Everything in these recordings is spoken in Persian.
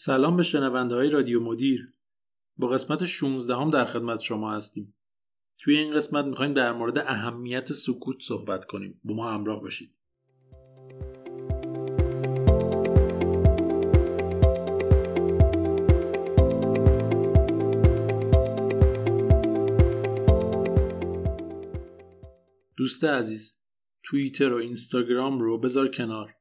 سلام به شنونده های رادیو مدیر. با قسمت 16 هم در خدمت شما هستیم. توی این قسمت می‌خوایم در مورد اهمیت سکوت صحبت کنیم. با ما همراه باشید. دوست عزیز توییتر و اینستاگرام رو بذار کنار.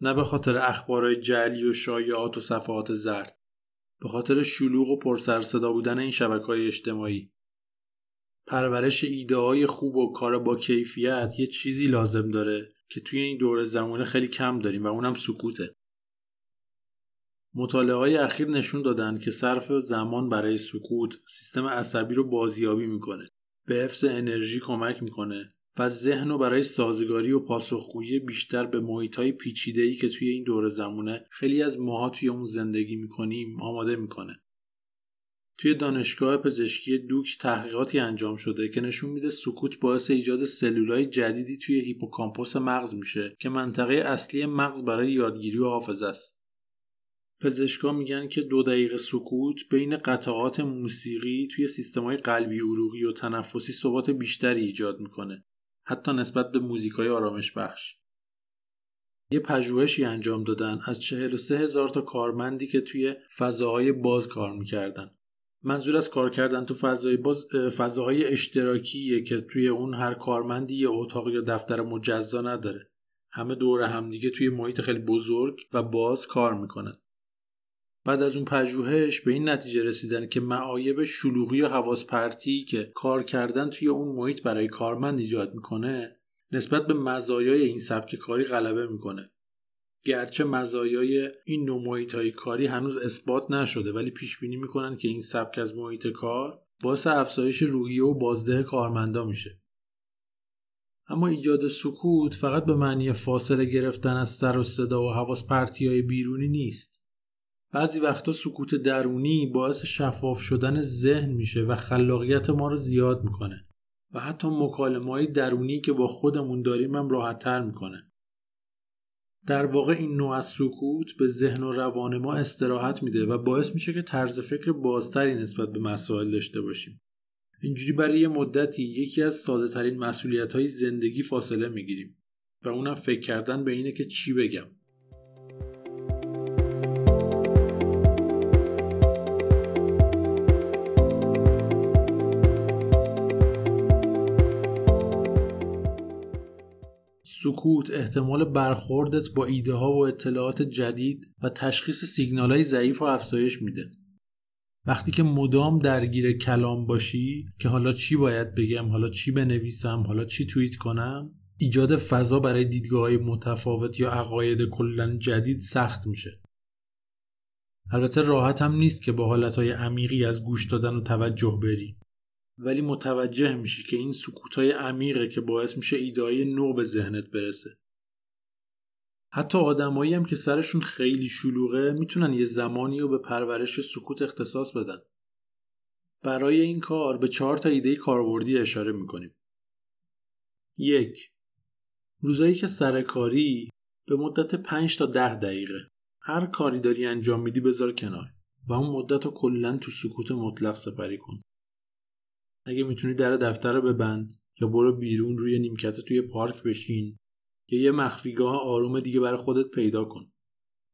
نه به خاطر اخبارهای جعلی و شایعات و صفحات زرد به خاطر شلوغ و پرسر صدا بودن این شبکه های اجتماعی. پرورش ایده های خوب و کار با کیفیت یه چیزی لازم داره که توی این دور زمانه خیلی کم داریم و اونم سکوته. مطالعه های اخیر نشون دادن که صرف زمان برای سکوت سیستم عصبی رو بازیابی می‌کنه. به حفظ انرژی کمک می‌کنه. و ذهن رو برای سازگاری و پاسخگویی بیشتر به محیطهای پیچیده‌ای که توی این دور زمونه خیلی از ماها توی اون زندگی می‌کنیم آماده می‌کنه. توی دانشگاه پزشکی دوک تحقیقاتی انجام شده که نشون میده سکوت باعث ایجاد سلولای جدیدی توی هیپوکامپوس مغز میشه که منطقه اصلی مغز برای یادگیری و حافظه است. پزشکا میگن که دو دقیقه سکوت بین قطعات موسیقی توی سیستمای قلبی عروقی و تنفسی ثبات بیشتری ایجاد می‌کنه حتی نسبت به موزیکای آرامش بخش. یه پژوهشی انجام دادن از 43 هزار تا کارمندی که توی فضاهای باز کار می‌کردن. منظور از کار کردن تو فضای باز فضاهای اشتراکیه که توی اون هر کارمندی یه اتاق یا دفتر مجزا نداره. همه دور همدیگه توی محیط خیلی بزرگ و باز کار می‌کنن. بعد از اون پژوهش به این نتیجه رسیدن که معایب شلوغی و حواس پرتی که کار کردن توی اون محیط برای کارمند ایجاد می‌کنه نسبت به مزایای این سبک کاری غلبه می‌کنه. گرچه مزایای این نوع محیط های کاری هنوز اثبات نشده ولی پیش بینی می‌کنن که این سبک از محیط کار باعث افزایش روحیه و بازده کارمندا میشه. اما ایجاد سکوت فقط به معنی فاصله گرفتن از سر و صدا و حواس پرتی های بیرونی نیست. بعضی وقتا سکوت درونی باعث شفاف شدن ذهن میشه و خلاقیت ما رو زیاد می‌کنه و حتی مکالمه های درونی که با خودمون داریم هم راحت تر می‌کنه. در واقع این نوع از سکوت به ذهن و روان ما استراحت میده و باعث میشه که طرز فکر بازتری نسبت به مسائل داشته باشیم. اینجوری برای یه مدتی یکی از ساده ترین مسئولیت های زندگی فاصله می‌گیریم و اونم فکر کردن به اینه که چی بگم سکوت احتمال برخوردت با ایده ها و اطلاعات جدید و تشخیص سیگنال های ضعیف و افزایش میده. وقتی که مدام درگیر کلام باشی که حالا چی باید بگم حالا چی بنویسم حالا چی توییت کنم ایجاد فضا برای دیدگاه های متفاوت یا عقاید کلا جدید سخت میشه. البته راحت هم نیست که با حالت های عمیقی از گوش دادن و توجه بری. ولی متوجه میشی که این سکوتای عمیقه که باعث میشه ایدهای نو به ذهنت برسه. حتی آدمایی هم که سرشون خیلی شلوغه می‌تونن یه زمانی رو به پرورش سکوت اختصاص بدن. برای این کار به چهار تا ایده کاربردی اشاره می‌کنیم. یک روزایی که سرکاری به مدت 5 تا ده دقیقه. هر کاری داری انجام میدی بذار کنار و اون مدت رو کلا تو سکوت مطلق سپری کن. اگه می‌تونی در دفتر رو ببند یا برو بیرون روی نیمکت توی پارک بشین یا یه مخفیگاه آروم دیگه برای خودت پیدا کن.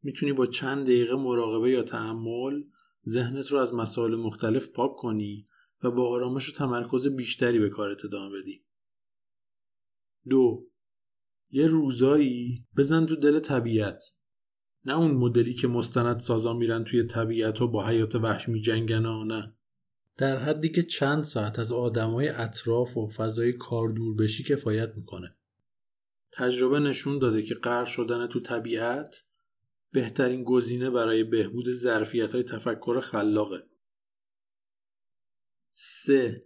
می‌تونی با چند دقیقه مراقبه یا تحمل ذهنت رو از مسائل مختلف پاک کنی و با آرامش و تمرکز بیشتری به کارت ادامه بدی. دو یه روزایی بزن تو دل طبیعت. نه اون مدلی که مستند سازا میرن توی طبیعت و با حیات وحش میجنگن نه. در حدی که چند ساعت از آدمای اطراف و فضای کار دور بشی کفایت می‌کنه. تجربه نشون داده که غرق شدن تو طبیعت بهترین گزینه برای بهبود ظرفیت های تفکر خلاقه. 3.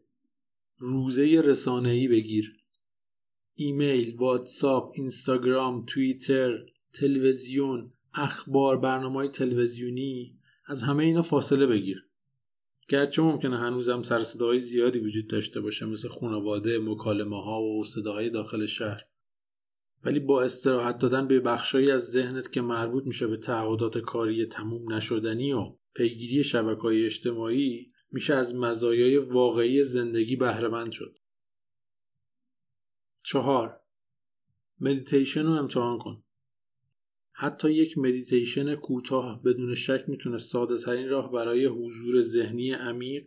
روزه رسانه‌ای بگیر. ایمیل، واتساپ، اینستاگرام، توییتر، تلویزیون، اخبار، برنامه های تلویزیونی از همه اینا فاصله بگیر. گرچه ممکنه هنوزم سر صداهای زیادی وجود داشته باشه مثل خانواده، مکالمه ها و صداهای داخل شهر ولی با استراحت دادن به بخشایی از ذهنت که مربوط میشه به تعهدات کاری تموم نشدنی و پیگیری شبکه های اجتماعی میشه از مزایای واقعی زندگی بهره‌مند شد. چهار مدیتیشن رو امتحان کن. حتی یک مدیتیشن کوتاه بدون شک می‌تونه ساده ترین راه برای حضور ذهنی عمیق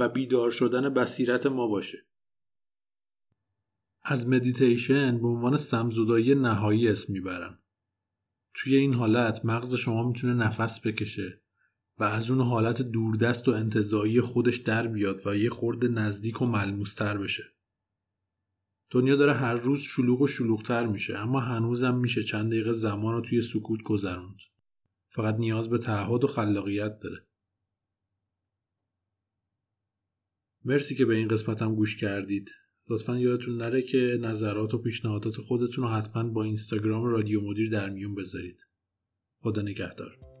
و بیدار شدن بصیرت ما باشه. از مدیتیشن به عنوان سمزدایی نهایی اسم می‌برن. توی این حالت مغز شما می‌تونه نفس بکشه و از اون حالت دوردست و انتظایی خودش در بیاد و یه خورده نزدیک و ملموستر بشه. دنیا داره هر روز شلوغ و شلوغتر میشه اما هنوزم میشه چند دقیقه زمان رو توی سکوت گذروند. فقط نیاز به تعهد و خلاقیت داره. مرسی که به این قسمتم گوش کردید. لطفا یادتون نره که نظرات و پیشنهادات خودتون رو حتما با اینستاگرام رادیو مدیر در میون بذارید. خدا نگهدار.